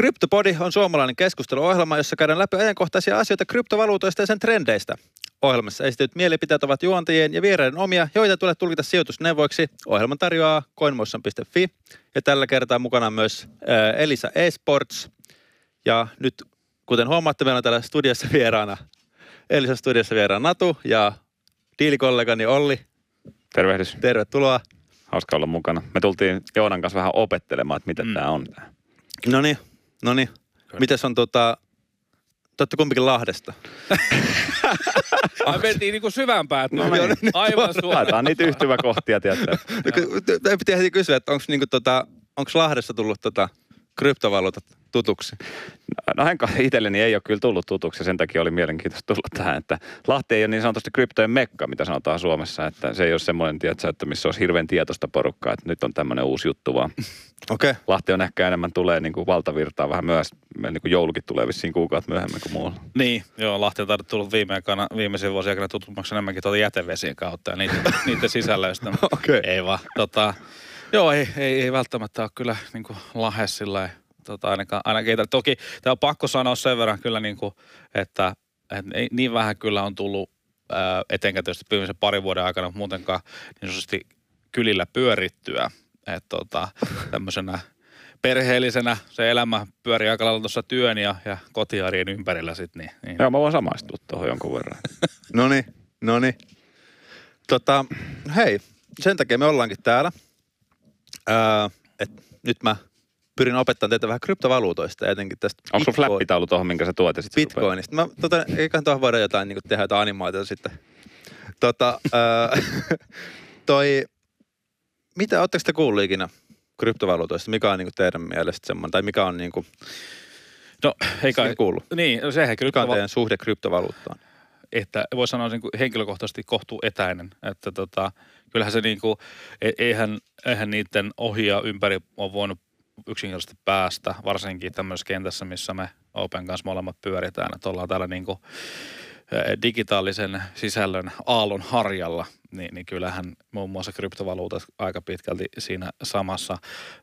Kryptopodi on suomalainen keskusteluohjelma, jossa käydään läpi ajankohtaisia asioita kryptovaluutoista ja sen trendeistä. Ohjelmassa esitetyt mielipiteet ovat juontajien ja vieraiden omia, joita tulee tulkita sijoitusneuvoiksi. Ohjelman tarjoaa coinmotion.fi ja tällä kertaa mukana myös ää, Elisa Esports. Ja nyt, kuten huomaatte, meillä on täällä studiossa vieraana, Elisa studiossa vieraana Natu ja diilikollegani Olli. Tervehdys. Tervetuloa. Hauska olla mukana. Me tultiin Joonan kanssa vähän opettelemaan, että mitä mm. tämä on. No niin, no niin. Mites on tota, te olette kumpikin Lahdesta. Me mentiin niinku syvämpää. No niin. Aivan suoraan. Laitetaan niitä yhtymäkohtia, tiedätkö? Pitää heti kysyä, että onko niinku tota, onko Lahdessa tullut tota kryptovaluutat tutuksi? No Henka itselleni ei ole kyllä tullut tutuksi, sen takia oli mielenkiintoista tulla tähän, että Lahti ei ole niin sanotusti kryptojen mekka, mitä sanotaan Suomessa, että se ei ole semmoinen, tiedätkö, että missä olisi hirveän tietoista porukkaa, että nyt on tämmöinen uusi juttu vaan. Okei. Okay. Lahti on ehkä enemmän tulee niin kuin valtavirtaa vähän myös, niin kuin joulukin tulee vissiin kuukautta myöhemmin kuin muualla. Niin, joo, Lahti on tullut viime aikana, viimeisen vuosien aikana tutummaksi enemmänkin tuota jätevesien kautta ja niiden, niiden sisällöistä. Okei. Ei vaan, tota, joo, ei, ei, ei välttämättä ole kyllä niin kuin lahe sillä tota, ainakaan, ainakaan ei, Toki tämä on pakko sanoa sen verran kyllä, niin kuin, että, että ei, niin vähän kyllä on tullut ää, etenkään tietysti viimeisen parin vuoden aikana muutenkaan niin sanotusti kylillä pyörittyä. Että tota, tämmöisenä perheellisenä se elämä pyörii aika lailla tuossa työn ja, ja kotiarjen ympärillä sitten. Niin, niin. Joo, mä voin samaistua tuohon jonkun verran. No niin, no niin. Tota, hei, sen takia me ollaankin täällä. Öö, et nyt mä pyrin opettamaan teitä vähän kryptovaluutoista ja etenkin tästä Onko sun flappitaulu tuohon, minkä sä tuot ja sit Bitcoinista. Mä, tota, eiköhän tuohon voida jotain niin tehdä jotain animaatiota sitten. Tota, öö, toi, mitä, ootteko te kuullut ikinä kryptovaluutoista? Mikä on niin teidän mielestä semmoinen, tai mikä on niin kuin, No, ei kai, kuullut? niin, no sehän kyllä, Mikä on teidän suhde kryptovaluuttaan? Että voi sanoa niin kuin henkilökohtaisesti kohtuu etäinen. Että tota, kyllähän se niin kuin, e- eihän, eihän niiden ohi ja ympäri on voinut yksinkertaisesti päästä, varsinkin tämmöisessä kentässä, missä me Open kanssa molemmat pyöritään, että ollaan täällä niin kuin eh, digitaalisen sisällön aallon harjalla, niin, niin kyllähän muun muassa kryptovaluutat aika pitkälti siinä samassa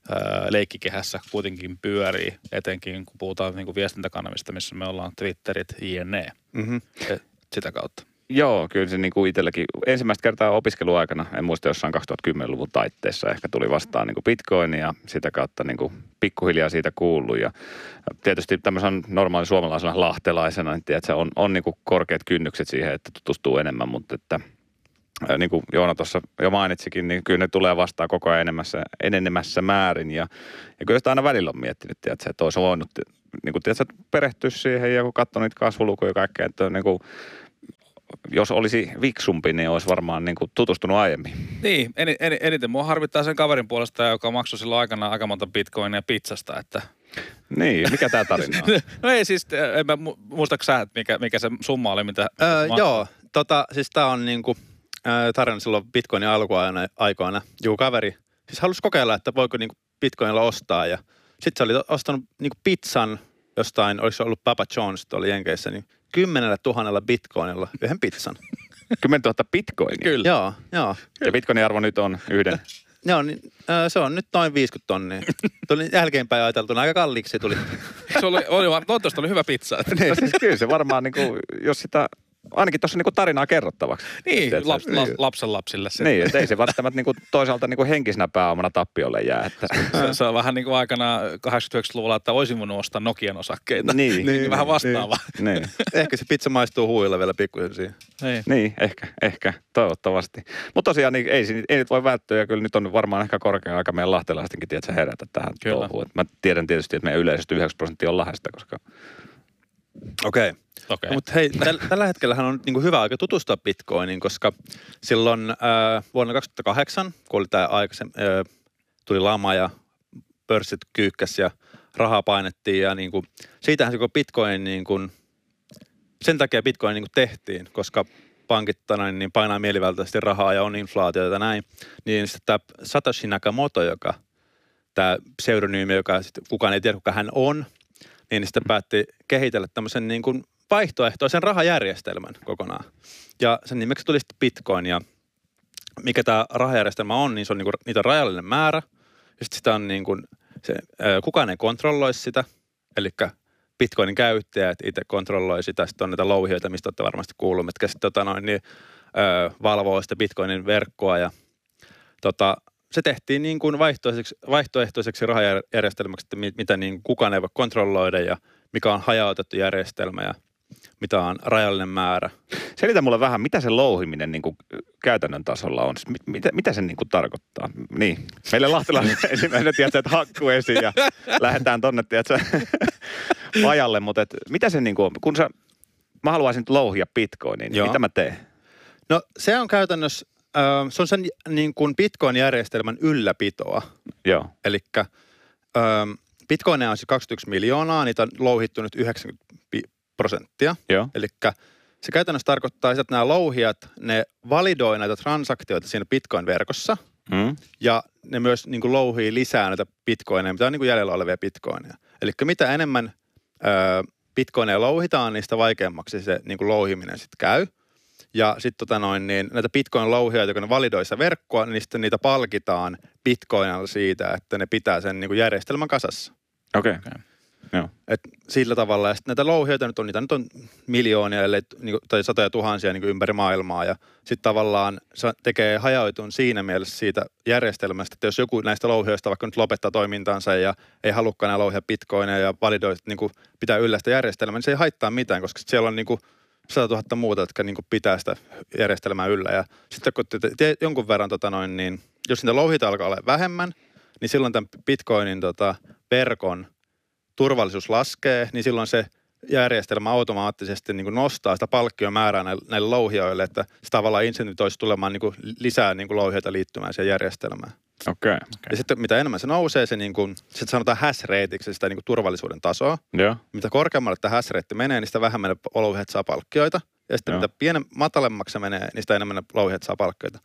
ää, leikkikehässä kuitenkin pyörii, etenkin kun puhutaan niin kuin viestintäkanavista, missä me ollaan Twitterit, jne. Mm-hmm. Et Sitä kautta. Joo, kyllä se niin kuin itselläkin. Ensimmäistä kertaa opiskeluaikana, en muista jossain 2010-luvun taitteessa, ehkä tuli vastaan niin kuin Bitcoin ja sitä kautta niin kuin pikkuhiljaa siitä kuullut. Ja tietysti tämmöisen normaali suomalaisena lahtelaisena, niin tiedät, se on, on niin kuin korkeat kynnykset siihen, että tutustuu enemmän, mutta että niin kuin Joona tuossa jo mainitsikin, niin kyllä ne tulee vastaan koko ajan enemmässä, enenemässä määrin. Ja, ja kyllä sitä aina välillä on miettinyt, tiedätkö, että olisi voinut niin kuin, tiedätkö, perehtyä siihen ja kun katsoi niitä kasvulukuja ja kaikkea, että niin kuin, jos olisi viksumpi, niin olisi varmaan niin kuin tutustunut aiemmin. Niin, en, en, eniten mua harvittaa sen kaverin puolesta, joka maksoi silloin aikana aika monta bitcoinia pizzasta, että Niin, mikä tämä tarina on? no ei siis, en mä mu- muistatko sä, että mikä, mikä se summa oli, mitä... Öö, mä- joo, tota, siis tää on niinku, öö, tarina silloin Bitcoinin alkuaikoina. aikoina. Joku kaveri siis halusi kokeilla, että voiko niinku Bitcoinilla ostaa ja sitten se oli ostanut niinku pizzan jostain, olisi ollut Papa John's, oli Jenkeissä, niin kymmenellä tuhannella bitcoinilla yhden pizzan. 10 000 bitcoinia. Kyllä. joo, joo. Ja bitcoinin arvo nyt on yhden. Joo, niin, se on nyt noin 50 tonnia. Tuli jälkeenpäin ajateltuna aika kalliiksi se tuli. Se oli, oli, toivottavasti oli hyvä pizza. No siis kyllä se varmaan, niin kuin, jos sitä, ainakin tuossa niin kuin tarinaa kerrottavaksi. niin, Tiedätkö? laps, la, lapsen lapsille se. Niin, että ei se välttämättä niin kuin, toisaalta niin kuin henkisenä pääomana tappiolle jää. Että, Se, se, on vähän niin kuin aikana 80-90-luvulla, että olisin voinut ostaa Nokian osakkeita. Niin. niin vähän vastaava. niin, Ehkä se pizza maistuu huuilla vielä pikkusen siihen. Niin. niin, ehkä, ehkä, toivottavasti. Mutta tosiaan niin, ei, se- ei nyt voi välttyä ja kyllä nyt on varmaan ehkä korkea aika meidän lahtelaistenkin tiedätkö, herätä tähän Kyllä. touhuun. Et Mä tiedän tietysti, että meidän yleisesti 9 prosenttia on Lahdesta, koska Okei. Okay. Okei. No, mutta hei, täl, tällä hetkellähän on niin hyvä aika tutustua Bitcoiniin, koska silloin äh, vuonna 2008, kun oli tämä aikaisem, äh, tuli lama ja pörssit kyykkäs ja rahaa painettiin ja niin kuin, siitähän se Bitcoin niin kuin, sen takia Bitcoin niin kuin tehtiin, koska pankit tänä, niin painaa mielivaltaisesti rahaa ja on inflaatiota ja näin, niin sitten tämä Satoshi Nakamoto, joka tämä pseudonyymi, joka sitten kukaan ei tiedä, kuka hän on, niin sitten päätti kehitellä tämmöisen niin kuin vaihtoehtoisen rahajärjestelmän kokonaan. Ja sen nimeksi tuli sitten Bitcoin ja mikä tämä rahajärjestelmä on, niin se on niin kuin, niitä rajallinen määrä. Ja sitten sitä on niin kuin, se, kukaan ei kontrolloi sitä. eli Bitcoinin käyttäjät itse kontrolloi sitä. Sitten on näitä louhijoita, mistä olette varmasti kuullut, mitkä sitten tota noin, niin, ö, valvoo sitä Bitcoinin verkkoa. Ja, tota, se tehtiin niin kuin vaihtoehtoiseksi, vaihtoehtoiseksi rahajärjestelmäksi, että mit- mitä niin kukaan ei voi kontrolloida ja mikä on hajautettu järjestelmä ja mitä on rajallinen määrä. Selitä mulle vähän, mitä se louhiminen niin kuin käytännön tasolla on? Mit, mitä, mitä se niin kuin tarkoittaa? Niin, meille lahtelainen ensimmäinen, tiedätkö, että hakku esiin ja lähdetään tonne, tiedätkö, pajalle, mutta et, mitä se niin kuin on? Kun sä, mä haluaisin nyt louhia bitcoiniin, niin Joo. mitä mä teen? No se on käytännössä, se on sen niin kuin Bitcoin-järjestelmän ylläpitoa. Joo, Eli Bitcoineja on siis 21 miljoonaa, niitä on louhittu nyt 90 pi- prosenttia. joo, Eli se käytännössä tarkoittaa sitä, että nämä louhijat, ne validoi näitä transaktioita siinä Bitcoin-verkossa mm. ja ne myös niin kuin louhii lisää näitä bitcoineja, mitä on niin kuin jäljellä olevia bitcoineja. Eli mitä enemmän ö, bitcoineja louhitaan, niin sitä vaikeammaksi se niin kuin louhiminen sitten käy. Ja sitten tota noin, niin näitä bitcoin-louhijoita, kun ne validoi sitä verkkoa, niin sitten niitä palkitaan bitcoinilla siitä, että ne pitää sen niin kuin järjestelmän kasassa. okei. Okay. Joo, Et sillä tavalla. Ja sitten näitä louhijoita nyt on, niitä nyt on miljoonia ellei, niin kuin, tai satoja tuhansia niin kuin ympäri maailmaa. Ja sitten tavallaan se tekee hajautun siinä mielessä siitä järjestelmästä, että jos joku näistä louhijoista vaikka nyt lopettaa toimintansa ja ei halukkaan enää louhia bitcoineja ja validoi, niin kuin pitää yllä sitä järjestelmää, niin se ei haittaa mitään, koska siellä on niin kuin 100 000 muuta, jotka niin pitää sitä järjestelmää yllä. Ja sitten kun te, te, jonkun verran, tota noin, niin jos niitä louhita alkaa olla vähemmän, niin silloin tämän bitcoinin tota, verkon turvallisuus laskee, niin silloin se järjestelmä automaattisesti niin nostaa sitä palkkiomäärää näille, näille louhijoille, että se tavallaan insentivoisi tulemaan niin lisää niin louhijoita liittymään siihen järjestelmään. Okei. Okay. Ja sitten mitä enemmän se nousee, se niin kuin, sitten sanotaan hash rateiksi, sitä niin kuin turvallisuuden tasoa. Joo, Mitä korkeammalle tämä rate menee, niin sitä vähemmän ne louhijat saa palkkioita. Ja sitten Joo. mitä pienen matalemmaksi se menee, niin sitä enemmän ne louhijat saa palkkioita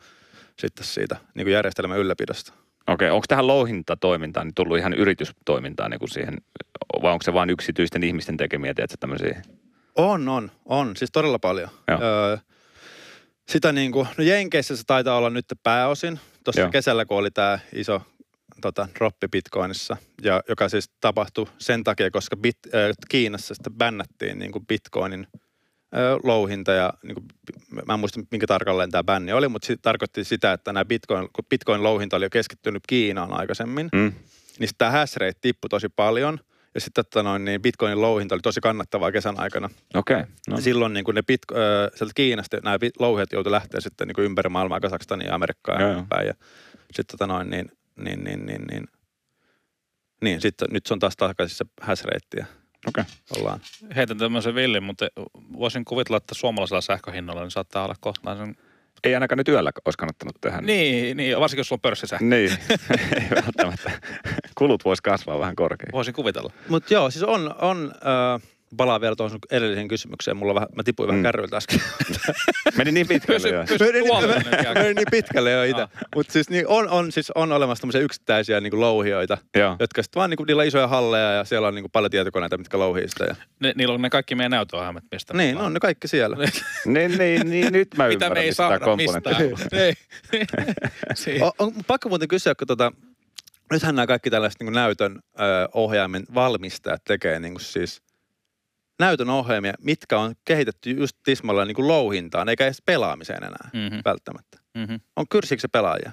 sitten siitä niin kuin järjestelmän ylläpidosta. okei. Okay. Onko tähän louhintatoimintaan niin tullut ihan yritystoimintaa niin kuin siihen, vai onko se vain yksityisten ihmisten tekemiä, tiedätkö, tämmöisiä? On, on, on. Siis todella paljon. Joo. Öö, sitä niin kuin, no Jenkeissä se taitaa olla nyt pääosin. Tuossa kesällä, kun oli tämä iso tota, droppi Bitcoinissa, ja, joka siis tapahtui sen takia, koska bit, äh, Kiinassa sitä bännättiin niin kuin Bitcoinin äh, louhinta, ja niin kuin, mä en muista minkä tarkalleen tämä bänni oli, mutta se tarkoitti sitä, että nämä Bitcoin, kun Bitcoin-louhinta oli jo keskittynyt Kiinaan aikaisemmin, Mm. niin sitten tämä hash rate tippui tosi paljon, ja sitten tota noin, niin Bitcoinin louhinta oli tosi kannattavaa kesän aikana. Okei, okay. No. no. Silloin niin kuin ne pit, ö, sieltä Kiinasta nämä louhijat joutui lähteä sitten niin kuin ympäri maailmaa, Kasakstania ja Amerikkaan ja päin. Ja sitten tota noin, niin, niin, niin, niin, niin, niin sitten nyt se on taas takaisin se ja Okei. ollaan. Heitän tämmöisen villin, mutta voisin kuvitella, että suomalaisella sähköhinnalla niin saattaa olla kohtaisen... Ei ainakaan nyt yöllä olisi kannattanut tehdä. Niin, niin, varsinkin jos sulla on pörssisähkö. Niin, ei välttämättä. Kulut voisi kasvaa vähän korkein. Voisin kuvitella. Mutta joo, siis on, on ö, palaa vielä tuohon sun edelliseen kysymykseen. Mulla vähän, mä tipuin vähän Mm. kärryiltä äsken. Meni niin pitkälle jo. nyt, Meni niin pitkälle jo itse. Joo. Mutta siis niin on, on, siis on olemassa tämmöisiä yksittäisiä niin kuin louhijoita, Joo. jotka sitten vaan niin kuin, niillä on isoja halleja ja siellä on niin kuin paljon tietokoneita, mitkä louhii sitä. Ja... Ne, niillä on ne kaikki meidän näytöohjelmat, mistä Niin, on ne kaikki siellä. Niin, niin, niin, nyt mä Mitä ymmärrän, me ei mistä saada mistään. On, on pakko muuten kysyä, kun tota, nythän nämä kaikki tällaiset niin näytön ö, ohjaimen valmistajat tekee niin kuin siis näytön ohjelmia, mitkä on kehitetty just tismalla niin kuin louhintaan, eikä edes pelaamiseen enää Mhm, välttämättä. mhm. On kyrsikö se pelaaja?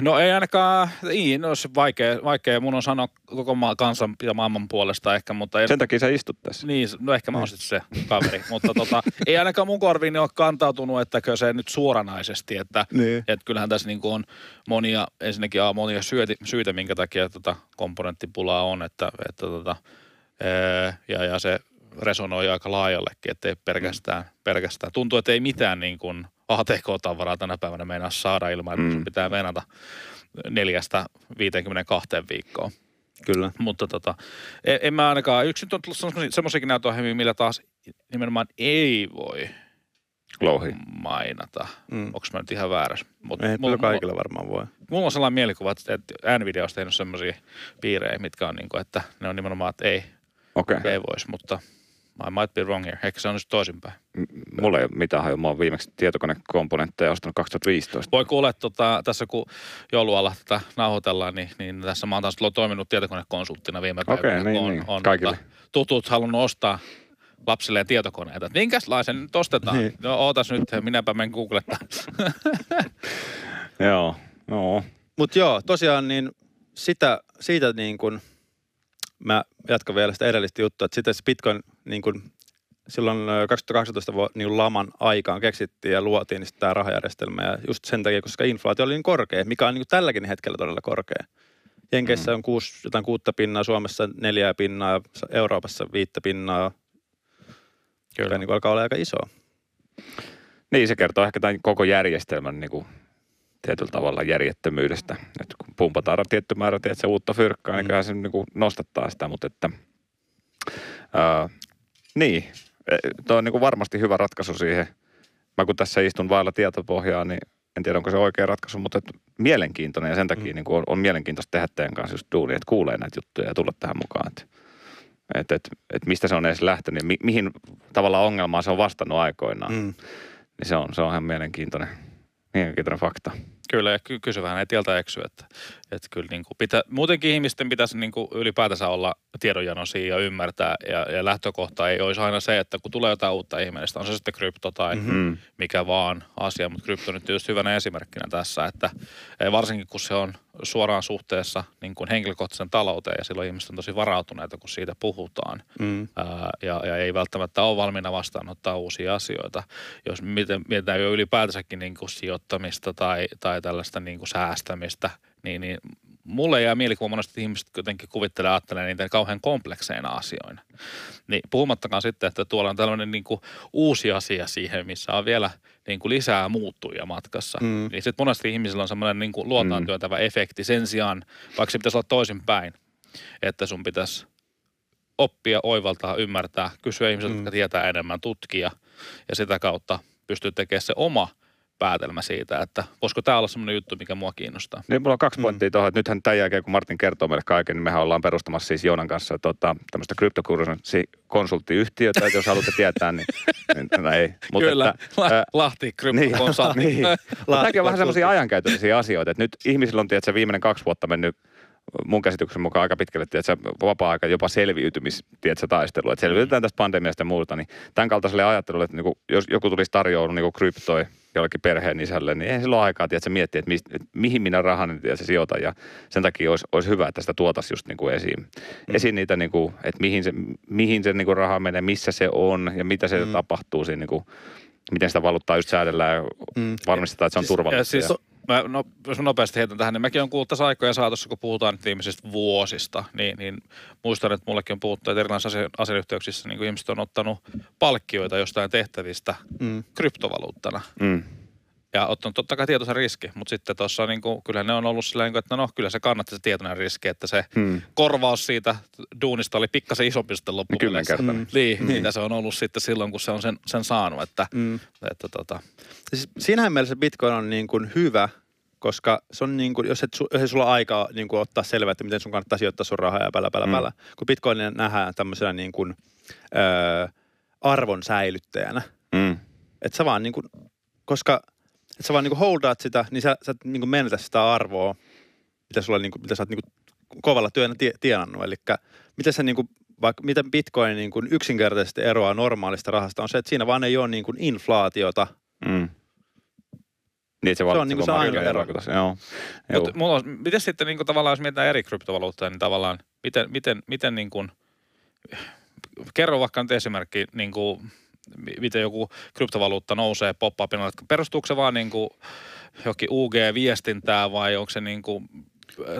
No ei ainakaan, niin, no se vaikea, vaikea mun on sanoa koko maa, kansan ja maailman puolesta ehkä, mutta ei, Sen takia sä istut tässä. niin, no ehkä mä oon sitten se kaveri, mutta tota, ei ainakaan mun korviin ole kantautunut, että se nyt suoranaisesti, että Niin. että kyllähän tässä niin on monia, ensinnäkin on monia syöti, syitä, minkä takia tota komponenttipulaa on, että, että tota, ja, ja se resonoi aika laajallekin, että ei pelkästään, pelkästään. Tuntuu, että ei mitään niin kuin ATK-tavaraa tänä päivänä meinaa saada ilman, että Mm. sun pitää venata neljästä 52 viikkoa. Kyllä. Mutta tota, en, en mä ainakaan, yksin on tullut semmoisiakin näytöohjelmia, millä taas nimenomaan ei voi Louhi. mainata. Mm. Onko mä nyt ihan väärässä? Mut Ei mulla- kaikilla varmaan voi. Mulla on sellainen mielikuva, että Nvidia olisi tehnyt semmoisia piirejä, mitkä on niin kuin, että ne on nimenomaan, että ei, Okei. Okay. ei voisi, mutta I might be wrong here. Ehkä se on nyt toisinpäin. M- Mulla ei ole mitään hajua. Mä oon viimeksi tietokonekomponentteja ostanut 2015. Voi kuulla, tota, tässä kun joulualla tätä nauhoitellaan, niin, niin tässä mä oon taas toiminut tietokonekonsulttina viime Okei, päivinä. niin, on, niin. on Kaikille. tota, tutut halunnut ostaa lapsilleen tietokoneita. Et Minkälaisen nyt ostetaan? Niin. No ootas nyt, minäpä menen googlettaa. Joo, no. Mutta joo, tosiaan niin sitä, siitä niin kuin, mä jatkan vielä sitä edellistä juttua, että sitä se Bitcoin niin kuin, silloin ö, 2018 vu- niin laman aikaan keksittiin ja luotiin niin tämä rahajärjestelmä ja just sen takia, koska inflaatio oli niin korkea, mikä on niin kuin tälläkin hetkellä todella korkea. Jenkeissä Mm. on kuusi, jotain kuutta pinnaa, Suomessa neljää pinnaa, Euroopassa viittä pinnaa, joka niin kuin alkaa olla aika iso. Niin, se kertoo ehkä tämän koko järjestelmän niin kuin tietyllä tavalla järjettömyydestä. Että kun pumpataan tietty määrä tiedätkö, uutta fyrkkaa, niin Mm. kyllähän se niin kuin nostattaa sitä, mutta että, ää, niin, E, tuo on niin kuin varmasti hyvä ratkaisu siihen. Mä kun tässä istun vailla tietopohjaa, niin en tiedä onko se oikea ratkaisu, mutta että mielenkiintoinen ja sen takia Mm. niin kuin on, on mielenkiintoista tehdä teidän kanssa just duunia, että kuulee näitä juttuja ja tulla tähän mukaan. Että, että, että, että mistä se on edes lähtenyt ja mi, mihin tavallaan ongelmaan se on vastannut aikoinaan. Mm. Niin se on, se on ihan mielenkiintoinen, mielenkiintoinen fakta. Kyllä, ja ky- kysy vähän ei tieltä eksy, että, että kyllä niin kuin pitä, muutenkin ihmisten pitäisi niin kuin ylipäätänsä olla tiedonjanoisia ja ymmärtää, ja, ja lähtökohta ei olisi aina se, että kun tulee jotain uutta ihmeellistä, on se sitten krypto tai Mhm. Mm. mikä vaan asia, mutta krypto nyt tietysti hyvänä esimerkkinä tässä, että eh, varsinkin kun se on suoraan suhteessa niin kuin henkilökohtaisen talouteen ja silloin ihmiset on tosi varautuneita, kun siitä puhutaan Mm. ää, ja, ja ei välttämättä ole valmiina vastaanottaa uusia asioita. Jos miten, mietitään jo ylipäätänsäkin niin kuin sijoittamista tai, tai tällaista niin kuin säästämistä, niin, niin mulle jää mielikuva monesti, että ihmiset jotenkin kuvittelee ja ajattelee niitä kauhean komplekseina asioina. Niin puhumattakaan sitten, että tuolla on tällainen niin kuin uusi asia siihen, missä on vielä niin kuin lisää muuttujia matkassa. Mm. Niin sitten monesti ihmisillä on semmoinen niin kuin luotaan Mm. työntävä efekti sen sijaan, vaikka se pitäisi olla toisinpäin, että sun pitäisi oppia, oivaltaa, ymmärtää, kysyä ihmisiltä, Mm. jotka tietää enemmän, tutkia ja sitä kautta pystyy tekemään se oma päätelmä siitä, että voisiko tämä olla semmoinen juttu, mikä mua kiinnostaa. Niin, mulla on kaksi Mm. pointtia tuohon, että nythän tämän jälkeen, kun Martin kertoo meille kaiken, niin mehän ollaan perustamassa siis Joonan kanssa tota, tämmöistä kryptokurssikonsulttiyhtiötä, että jos haluatte tietää, niin, niin no ei. Mutta Kyllä, Että, La- ää, Lahti Kryptokonsultti. niin. Mutta tämäkin on vähän semmoisia ajankäytöllisiä asioita, että nyt ihmisillä on tiedätkö, viimeinen kaksi vuotta mennyt mun käsityksen mukaan aika pitkälle, tiedätkö, vapaa-aika jopa selviytymis, tiedätkö, taistelu. Että selviytetään tästä pandemiasta ja muuta, niin tämän kaltaiselle ajattelulle, että niinku, jos joku tulisi tarjoamaan niinku kryptoi jollekin perheen isälle, niin eihän silloin aikaa, tiedätkö, miettiä, että, mistä, että mihin minä rahani tiedätkö, sijoitan. Ja sen takia olisi, olisi hyvä, että sitä tuotaisiin just niinku esiin. Mm. Esiin niitä, niinku, että mihin se, mihin se niinku raha menee, missä se on ja mitä se Mm. tapahtuu siinä, niinku, miten sitä valuuttaa just säädellään ja Mm. varmistetaan, että se on Siis- turvallista. Ja siis, mä, no, jos mä nopeasti heitän tähän, niin mäkin olen kuullut tässä aikojen saatossa, kun puhutaan nyt viimeisistä vuosista, niin, niin muistan, että mullekin on puhuttu, että erilaisissa asia- asiayhteyksissä niin ihmiset on ottanut palkkioita jostain tehtävistä Mm. kryptovaluuttana. mm. Ja ottanut totta kai tietoisen riski, mutta sitten tuossa niin kuin, kyllä ne on ollut sillä niin kuin, että no kyllä se kannatti se tietoinen riski, että se Mm. korvaus siitä duunista oli pikkasen isompi sitten loppupeleissä. Kymmenkertainen. Mm. Niin, Niin. mitä se on ollut sitten silloin, kun se on sen, sen saanut, että, Mm. että tota, Siis siinähän mielessä Bitcoin on niin kuin hyvä, koska se on niin kuin, jos, et, jos ei sulla ole aikaa niin kuin ottaa selvää, että miten sun kannattaa sijoittaa sun rahaa ja pälä, pälä, Mm. pälä. Kun Bitcoin nähdään tämmöisenä niin kuin, öö, arvon säilyttäjänä. Mm. Että sä vaan niin kuin, koska että sä vaan niin kuin holdaat sitä, niin sä, sä et niin kuin menetä sitä arvoa, mitä, sulla, niin kuin, mitä sä oot niin kuin kovalla tie, tienannut. Eli miten se niin kuin, vaikka miten Bitcoin niin kuin yksinkertaisesti eroaa normaalista rahasta on se, että siinä vaan ei ole niin kuin inflaatiota. Mm. Niin, että se, on val- niinku se ainoa ero. Joo. Mutta mulla on, miten sitten niin kuin, tavallaan, jos mietitään eri kryptovaluuttoja, niin tavallaan, miten, miten, miten niin kuin, kerro vaikka nyt esimerkki, niin kuin, miten joku kryptovaluutta nousee pop-upina. Perustuuko se vaan niin kuin, johonkin UG-viestintää vai onko se niin kuin,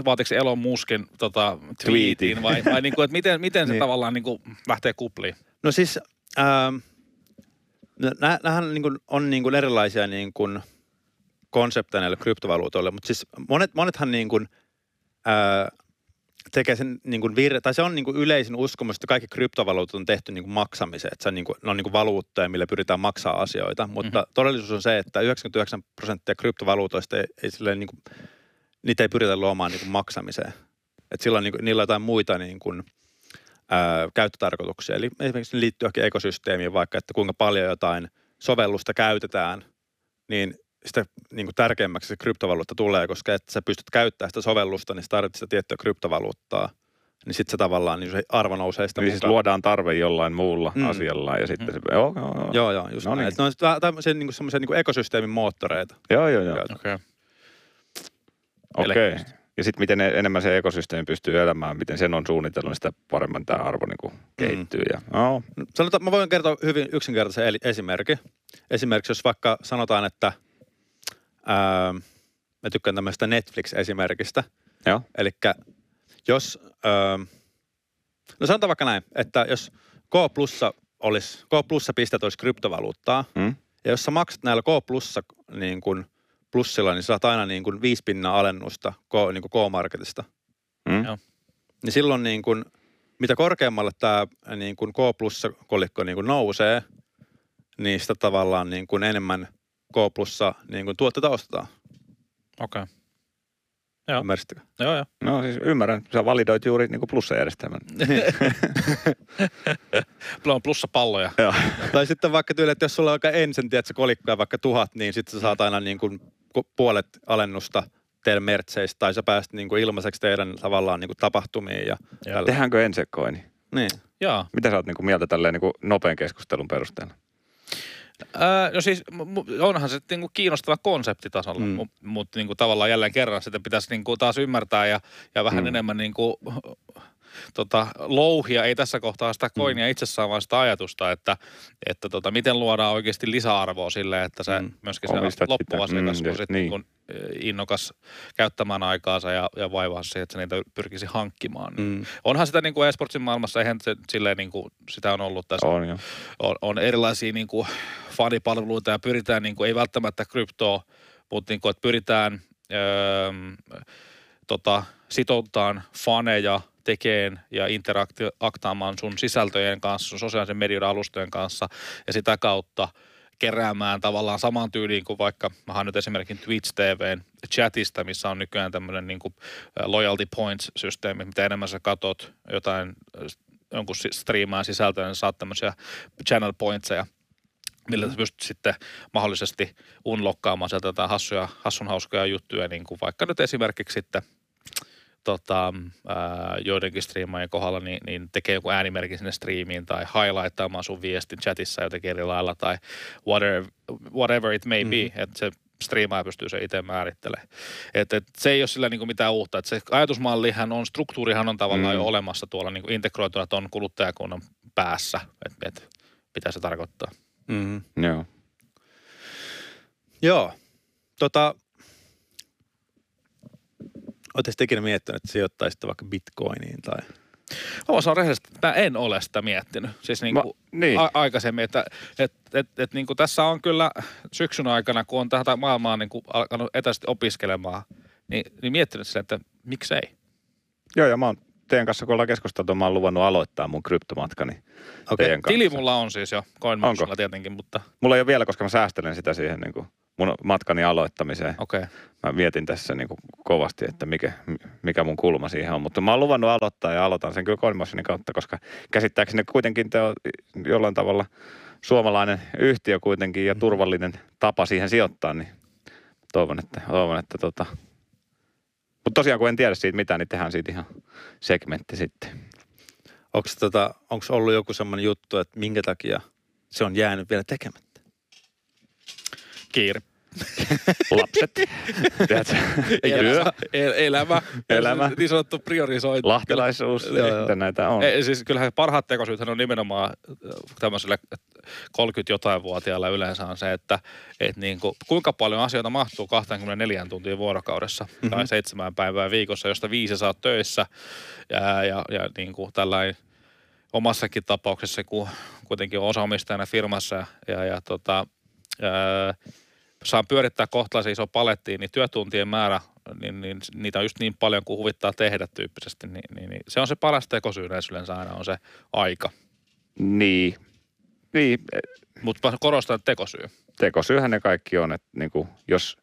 vaatiko se Elon Muskin tota, tweetin vai, vai niin kuin, että miten, miten se Niin. tavallaan niin kuin, lähtee kupliin? No siis, ähm, nä- nämähän niin kuin, on niin kuin erilaisia niin kuin konsepteja näille kryptovaluutoille, mutta siis monet, monethan niin kuin, ää, tekee sen niin kuin vir- tai se on niin kuin yleisin uskomus, että kaikki kryptovaluutat on tehty niin kuin maksamiseen, että se on niin kuin, ne on niin kuin valuuttoja, millä pyritään maksaa asioita, mutta mm-hmm. todellisuus on se, että 99 prosenttia kryptovaluutoista ei, ei silleen niin kuin, niitä ei pyritä luomaan niin kuin maksamiseen. Että silloin niin kuin, niillä on jotain muita niin kuin, ää, käyttötarkoituksia. Eli esimerkiksi ne liittyy johonkin ekosysteemiin, vaikka että kuinka paljon jotain sovellusta käytetään, niin sitä niin kuin tärkeämmäksi se kryptovaluutta tulee, koska että sä pystyt käyttämään sitä sovellusta, niin sä tarvitset sitä tiettyä kryptovaluuttaa. Niin sitten se tavallaan, niin se arvo nousee sitä Niin siis luodaan tarve jollain muulla Mm. asialla ja sitten se, joo, joo, joo. Joo, joo, just No no niin. Ne on vähän tämmöisiä niin semmoisia niin ekosysteemin moottoreita. Joo, joo, joo. Okei. Okei. Ja sitten miten ne, enemmän se ekosysteemi pystyy elämään, miten sen on suunnitellut, niin sitä paremmin tämä arvo niin kuin kehittyy. Ja, no, Sanotaan, mä voin kertoa hyvin yksinkertaisen eli- esimerkin. Esimerkiksi jos vaikka sanotaan, että ää, mä tykkään tämmöistä Netflix-esimerkistä. joo. Eli jos, ää, no sanotaan vaikka näin, että jos K plussa olisi, K plussa pistet olisi kryptovaluuttaa, Mm? ja jos sä maksat näillä K plussa niin kuin plussilla, niin saat aina niin kuin viisi pinnaa alennusta K, niin kuin K-marketista. Mm? Joo. Niin silloin niin kuin, mitä korkeammalle tämä niin kuin K plussa kolikko niin kuin nousee, niin sitä tavallaan niin kuin enemmän K plussa niin kuin tuotteita ostetaan. Okei. Joo. Ymmärsittekö? Joo, joo. No siis ymmärrän, sä validoit juuri niin kuin plussajärjestelmän. On plussa palloja. Joo. tai sitten vaikka tyyli, että jos sulla on vaikka ensin, tiedätkö, kolikkoja vaikka tuhat, niin sitten sä saat aina niin kuin ku- puolet alennusta teidän mertseistä, tai sä pääst niin kuin ilmaiseksi teidän tavallaan niin kuin tapahtumiin. Ja. Tehdäänkö ensekoini? Niin. Joo. Mitä sä oot niin kuin mieltä tälleen niin kuin nopean keskustelun perusteella? Öö, no siis onhan se niinku kiinnostava konseptitasolla, mm. Mutta mut niinku tavallaan jälleen kerran sitä pitäisi niinku taas ymmärtää ja, ja vähän mm. enemmän niinku, tota, louhia, ei tässä kohtaa sitä koinia mm. itsessään, vaan sitä ajatusta, että, että tota, miten luodaan oikeasti lisäarvoa sille, että se mm. Mm. myöskin se loppuasiakas Mm, on sitten niin. niin. innokas käyttämään aikaansa ja, ja vaivaa siihen, että se niitä pyrkisi hankkimaan. Mm. Mm. Onhan sitä niin kuin esportsin maailmassa, eihän se, silleen niin kuin, sitä on ollut tässä On jo. on, on erilaisia niin kuin fanipalveluita ja pyritään, niin kuin, ei välttämättä kryptoa, mutta niin kuin, että pyritään öö, tota, sitouttamaan faneja tekeen ja interaktaamaan sun sisältöjen kanssa, sun sosiaalisen median alustojen kanssa ja sitä kautta keräämään tavallaan saman tyyliin kuin vaikka, mä nyt esimerkin Twitch TVn chatista, missä on nykyään tämmöinen niin kuin loyalty points-systeemi, mitä enemmän sä katot jotain jonkun striimaan sisältöä, niin saat tämmöisiä channel pointseja, millä sä pystyt sitten mahdollisesti unlokkaamaan sieltä jotain hassuja, hassun hauskoja juttuja, niin kuin vaikka nyt esimerkiksi sitten tota, ää, joidenkin striimaajien kohdalla niin, niin tekee joku äänimerkin sinne striimiin tai highlighttaamaan sun viestin chatissa jotenkin eri lailla tai whatever, whatever it may be, mm-hmm. että se striimaaja pystyy se itse määrittelemään. Et, et se ei ole sillä niinku mitään uutta. Et se ajatusmallihan on, struktuurihan on tavallaan Mm. jo olemassa tuolla niinku integroituna tuon kuluttajakunnan päässä, että et, mitä se tarkoittaa. Mm. Joo. Joo. Tota, Oletteko ikinä miettinyt, että sijoittaisitte vaikka bitcoiniin tai... Mä voin sanoa rehellisesti, että mä en ole sitä miettinyt. Siis niin Ma, kuin niin. a- aikaisemmin, että et, et, et, niin kuin tässä on kyllä syksyn aikana, kun on tätä maailmaa niin kuin alkanut etäisesti opiskelemaan, niin, niin miettinyt sen, että miksei. Joo, ja mä oon teidän kanssa, kun ollaan keskusteltu, mä oon luvannut aloittaa mun kryptomatkani Okei. teidän kanssa. Tili mulla on siis jo, CoinMarketilla tietenkin, mutta Mulla ei ole vielä, koska mä säästelen sitä siihen niin kuin mun matkani aloittamiseen. okei. Okay. Mä mietin tässä niin kuin kovasti, että mikä, mikä mun kulma siihen on. Mutta mä oon luvannut aloittaa ja aloitan sen kyllä CoinMotionin kautta, koska käsittääkseni kuitenkin te on jollain tavalla suomalainen yhtiö kuitenkin ja turvallinen tapa siihen sijoittaa, niin toivon, että, toivon, että tota... Mutta tosiaan, kun en tiedä siitä mitään, niin tehdään siitä ihan segmentti sitten. Onko tota, onks ollut joku semmoinen juttu, että minkä takia se on jäänyt vielä tekemättä? Kiire. Lapset? Työ, El- elämä. Elämä. Niin sanottu priorisointi. lahtelaisuus, Joo, joo. että näitä on. Ei, siis kyllähän parhaat tekosyythän on nimenomaan tämmöiselle 30-jotain-vuotiaalla yleensä on se, että et niin kuin, kuinka paljon asioita mahtuu 24 tuntia vuorokaudessa mm-hmm. tai seitsemän päivää viikossa, josta viisi saa töissä ja, ja, ja niin kuin tällainen omassakin tapauksessa, kun kuitenkin on osaomistajana firmassa ja, ja tota, ää, saan pyörittää kohtalaisen iso palettiin, niin työtuntien määrä, niin, niin niitä on just niin paljon kuin huvittaa tehdä tyyppisesti, niin, niin, niin se on se paras tekosyy yleensä aina on se aika. Niin. Niin, Mutta korostan, että tekosyy. tekosyyhän ne kaikki on, että niin kuin, jos,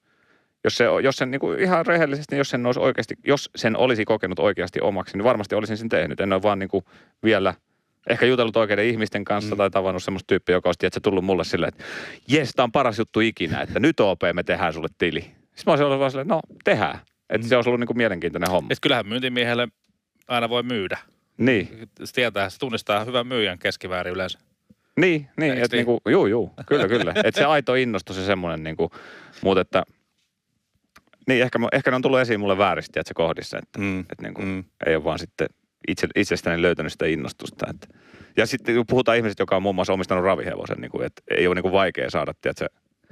jos se, jos sen niin kuin ihan rehellisesti, jos sen, olisi oikeasti, jos sen olisi kokenut oikeasti omaksi, niin varmasti olisin sen tehnyt. En ole vaan niin kuin vielä ehkä jutellut oikeiden ihmisten kanssa mm. tai tavannut semmoista tyyppiä, joka olisi tiedätkö, tullut mulle silleen, että jes, tämä on paras juttu ikinä, että nyt OP me tehdään sulle tili. Sitten mä olisin ollut vaan silleen, no tehdään. Että mm. se olisi ollut niin kuin mielenkiintoinen homma. Et kyllähän myyntimiehelle aina voi myydä. Niin. Se tietää, se tunnistaa hyvän myyjän keskiväärin yleensä. Niin, niin että niin? niinku, juu, juu, kyllä, kyllä. että se aito innostus ja semmoinen niinku, mutta että, niin ehkä, ehkä ne on tullut esiin mulle vääristi, että se kohdissa, että, Mm. että niinku, Mm. ei ole vaan sitten itse, itsestäni löytänyt sitä innostusta. Että. Ja sitten kun puhutaan ihmisistä, joka on muun muassa omistanut ravihevosen, niin kuin, että ei ole niin kuin vaikea saada tiedätkö,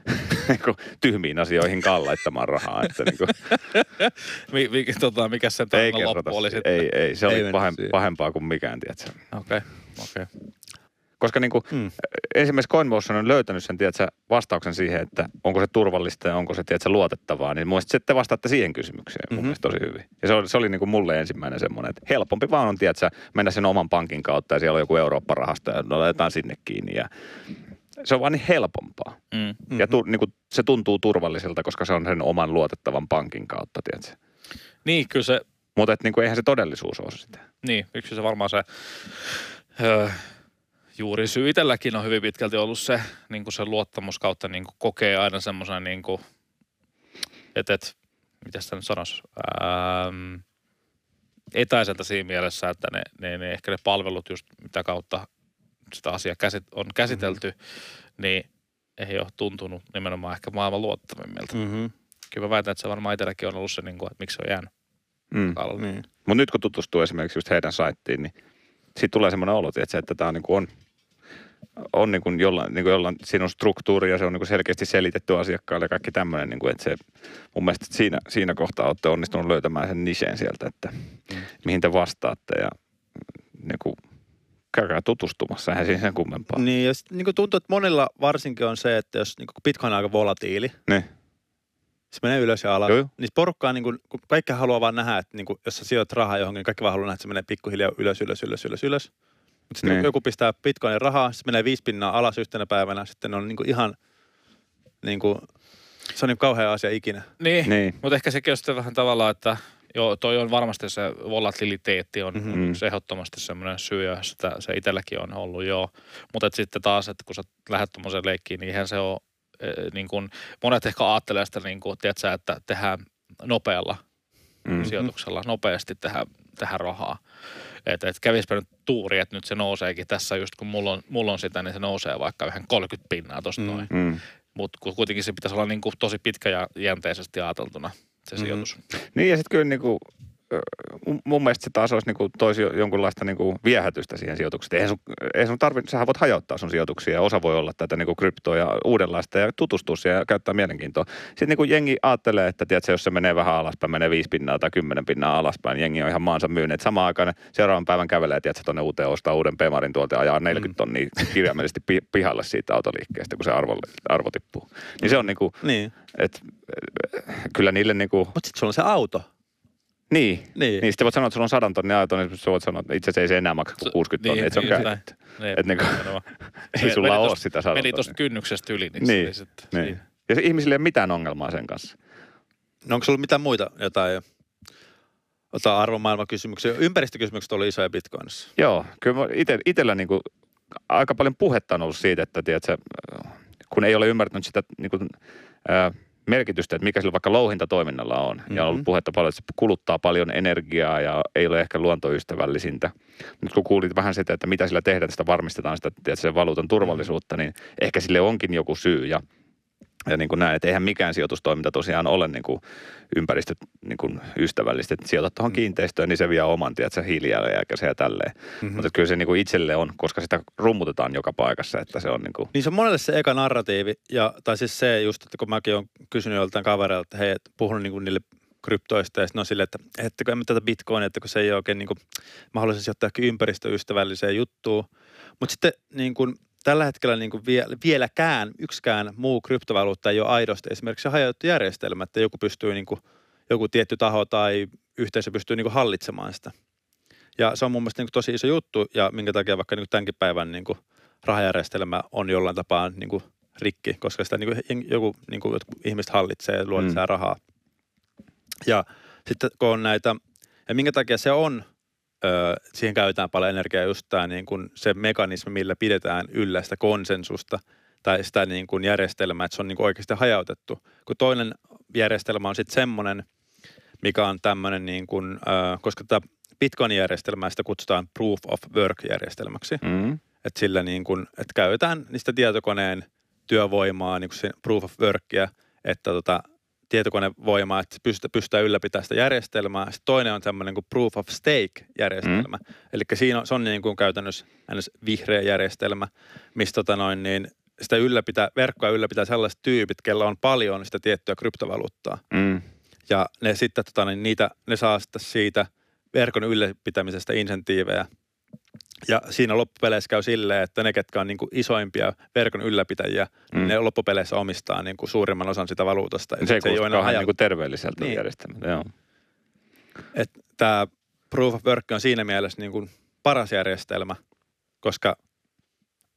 niin tyhmiin asioihin laittamaan rahaa. Että niin kuin, Mi, mi, tota, mikä sen ei tarina kerrota. loppu oli sitten? Ei, ei, se Ei oli pahem, siihen. pahempaa kuin mikään, tiedätkö. Okei, okei. Koska niin kuin, Mm. ensimmäisessä CoinMotion on löytänyt sen tiedätkö, vastauksen siihen, että onko se turvallista ja onko se tiedätkö, luotettavaa, niin sitten te vastaatte siihen kysymykseen mun Mhm. mielestä tosi hyvin. Ja se oli, se oli niin kuin mulle ensimmäinen semmoinen, että helpompi vaan on tiedätkö, mennä sen oman pankin kautta ja siellä on joku Eurooppa-rahasto ja no, laitetaan sinne kiinni ja se on vaan niin helpompaa. Mm. Mm-hmm. Ja tu, niin kuin, se tuntuu turvalliselta, koska se on sen oman luotettavan pankin kautta, tiedätkö. Niin, kyllä se, Mutta et, niin kuin, eihän se todellisuus ole sitä. niin, yksi se varmaan se öö, juuri syy itselläkin on hyvin pitkälti ollut se, niin kuin se luottamus kautta niin kuin kokee aina semmoisen, niin kuin, että, että mitä sitä nyt sanoisi, ähm, etäiseltä siinä mielessä, että ne, ne, ne, ehkä ne palvelut just mitä kautta sitä asiaa käsit, on käsitelty, mm-hmm. niin ei ole tuntunut nimenomaan ehkä maailman luottavimmilta. Mm. Mm-hmm. Kyllä mä väitän, että se varmaan itselläkin on ollut se, niin kuin, että miksi se on jäänyt Mm. Niin. Mutta nyt kun tutustuu esimerkiksi just heidän saittiin, niin siitä tulee semmoinen olo, että tämä on, niin kuin on, on niin kuin jollain, niin kuin jollain, siinä on struktuuri ja se on niin kuin selkeästi selitetty asiakkaalle ja kaikki tämmöinen, niin kuin, että se mun mielestä siinä, siinä kohtaa olette onnistunut löytämään sen niseen sieltä, että Mm. mihin te vastaatte ja niin kuin, käykää tutustumassa, eihän siinä sen kummempaa. Niin, ja sit, niin kuin tuntuu, että monilla varsinkin on se, että jos niin kuin Bitcoin on aika volatiili, Niin. se menee ylös ja alas. Joo, joo. Niin porukkaa, niin kuin, kun kaikki haluaa vaan nähdä, että niin kuin, jos sä sijoit rahaa johonkin, niin kaikki vaan haluaa nähdä, että se menee pikkuhiljaa ylös, ylös, ylös, ylös, ylös. Mutta sitten Niin. joku pistää Bitcoinin rahaa, se menee viisi pinnaa alas yhtenä päivänä, sitten on niin kuin ihan, niin kuin, se on niin kauhea asia ikinä. Niin, Niin. mutta ehkä sekin on sitten vähän tavallaan, että joo, toi on varmasti se volatiliteetti on Mhm. mm-hmm. se ehdottomasti semmoinen syy, ja sitä, se itselläkin on ollut joo. Mutta sitten taas, että kun sä lähdet tuommoiseen leikkiin, niin eihän se ole, eh, niin kuin, monet ehkä ajattelee sitä niin kuin, tiedätkö, että tehdään nopealla Mm. mm-hmm. sijoituksella, nopeasti tehdään, tehdään rahaa. Että et kävispä nyt tuuri, että nyt se nouseekin tässä just kun mulla on, mulla on sitä, niin se nousee vaikka vähän 30 pinnaa tuosta Mm. noin. Mm. Mutta kuitenkin se pitäisi olla niin kuin tosi pitkäjänteisesti ajateltuna se Mhm. sijoitus. Niin ja sitten kyllä niinku, ö, mun- mielestä se taas olisi niinku, toisi jo- jonkunlaista niinku viehätystä siihen sijoitukseen. Eihän sun, eihän sun tarvi, sähän voit hajauttaa sun sijoituksia ja osa voi olla tätä niinku kryptoa ja uudenlaista ja tutustua siihen ja käyttää mielenkiintoa. Sitten niinku jengi ajattelee, että tiedätkö, jos se menee vähän alaspäin, menee viisi pinnaa tai kymmenen pinnaa alaspäin, niin jengi on ihan maansa myynyt. Samaan aikaan seuraavan päivän kävelee, tiedätkö, tuonne uuteen ostaa uuden Pemarin tuolta ja ajaa 40 tonnia kirjaimellisesti pi- pihalle siitä autoliikkeestä, kun se arvo, arvo tippuu. Niin se on niinku, Niin. että kyllä niille niinku, Mutta sitten sulla on se auto. Niin, Niin. niin, sitten voit sanoa, että sulla on sadan tonnin auto, niin sä voit sanoa, että itse asiassa ei se enää maksa kuin 60 tonnia, että se on just käytetty. näin. Et niinku- nimenomaan. Ei sulla Meni ole tosta- sitä sadan Meni tuosta kynnyksestä yli, niin, Niin, sitten Niin. siinä. Ja se ihmisille ei ole mitään ongelmaa sen kanssa. No onko sulla mitään muita jotain ota arvomaailmakysymyksiä? Ympäristökysymykset oli isoja Bitcoinissa. Joo, kyllä ite, itellä niinku, aika paljon puhetta on ollut siitä, että tiedätkö, kun ei ole ymmärtänyt sitä niinku, ää, merkitystä, että mikä sillä vaikka louhintatoiminnalla on. Mm-hmm. Ja on ollut Mhm. puhetta paljon, että se kuluttaa paljon energiaa ja ei ole ehkä luontoystävällisintä. Nyt kun kuulit vähän sitä, että mitä sillä tehdään, että sitä varmistetaan sitä tiedätkö, sen valuutan turvallisuutta, niin ehkä sille onkin joku syy. Ja ja niin kuin näin, että eihän mikään sijoitustoiminta tosiaan ole niin kuin ympäristö niin kuin ystävällistä. Että sijoitat tuohon kiinteistöön, niin se vie oman, tiedätkö, hiilijalanjälkensä ja tälleen. Mm-hmm. Mutta kyllä se niin kuin itselle on, koska sitä rummutetaan joka paikassa, että se on niin kuin, Niin se on monelle se eka narratiivi, ja, tai siis se just, että kun mäkin olen kysynyt joltain kavereilta, että hei, et puhunut niin niille kryptoista, ja sitten on silleen, että ettekö emme tätä bitcoinia, että kun se ei ole oikein niin kuin, mä haluaisin sijoittaa ympäristöystävälliseen juttuun. Mutta sitten niin kuin, tällä hetkellä niin kuin vie, vieläkään yksikään muu kryptovaluutta ei ole aidosti esimerkiksi hajautettu järjestelmä, että joku pystyy niin kuin, joku tietty taho tai yhteisö pystyy niin kuin hallitsemaan sitä. Ja se on mun mielestä niin kuin tosi iso juttu, ja minkä takia vaikka niin kuin tämänkin päivän niin kuin rahajärjestelmä on jollain tapaa niin kuin rikki, koska sitä niin kuin, joku niin kuin, ihmiset hallitsee ja luo Mm. lisää rahaa. Ja sitten kun on näitä, ja minkä takia se on, siihen käytetään paljon energiaa just tämä niin kuin se mekanismi, millä pidetään yllä sitä konsensusta tai sitä niin kuin järjestelmää, että se on niin kuin oikeasti hajautettu. Kun toinen järjestelmä on sitten semmoinen, mikä on tämmöinen, niin kuin, koska tätä Bitcoin-järjestelmää sitä kutsutaan Proof of Work-järjestelmäksi. Mm. Että sillä niin kuin, että käytetään niistä tietokoneen työvoimaa, niin kuin proof of workia, että tota, tietokonevoimaa, että pystytään, pystytään ylläpitämään sitä järjestelmää. Sitten toinen on tämmöinen kuin proof of stake-järjestelmä. Mm. Eli siinä on, se on niin kuin käytännössä ns. vihreä järjestelmä, missä tota noin, niin sitä ylläpitää, verkkoa ylläpitää sellaiset tyypit, kellä on paljon sitä tiettyä kryptovaluuttaa. Mm. Ja ne sitten tota, niin niitä, ne saa sitten siitä verkon ylläpitämisestä insentiivejä. Ja siinä loppupeleissä käy silleen, että ne, ketkä on niin kuin isoimpia verkon ylläpitäjiä, mm. Mm. ne loppupeleissä omistaa niin kuin suurimman osan sitä valuutasta. Ja Se ei sit ole enää niin kuin terveelliseltä Niin. niin. järjestelmältä. Joo. tämä proof of work on siinä mielessä niin kuin paras järjestelmä, koska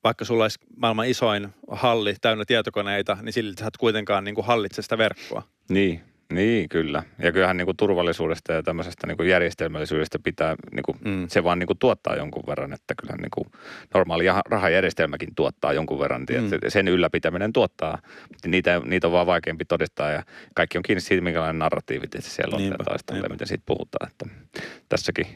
vaikka sulla olisi maailman isoin halli täynnä tietokoneita, niin silti sä et kuitenkaan niin kuin hallitse sitä verkkoa. Niin, niin kyllä. Ja kyllähän niin kuin turvallisuudesta ja tämmöisestä niin kuin järjestelmällisyydestä pitää, niin kuin, Mm. se vaan niin kuin tuottaa jonkun verran, että kyllähän niin kuin normaali rahajärjestelmäkin tuottaa jonkun verran. Mm. Sen ylläpitäminen tuottaa, mutta niitä, niitä on vaan vaikeampi todistaa ja kaikki on kiinni siitä, minkälainen narratiivi tietysti siellä on Niinpä, ja niinpä. miten siitä puhutaan. Että tässäkin,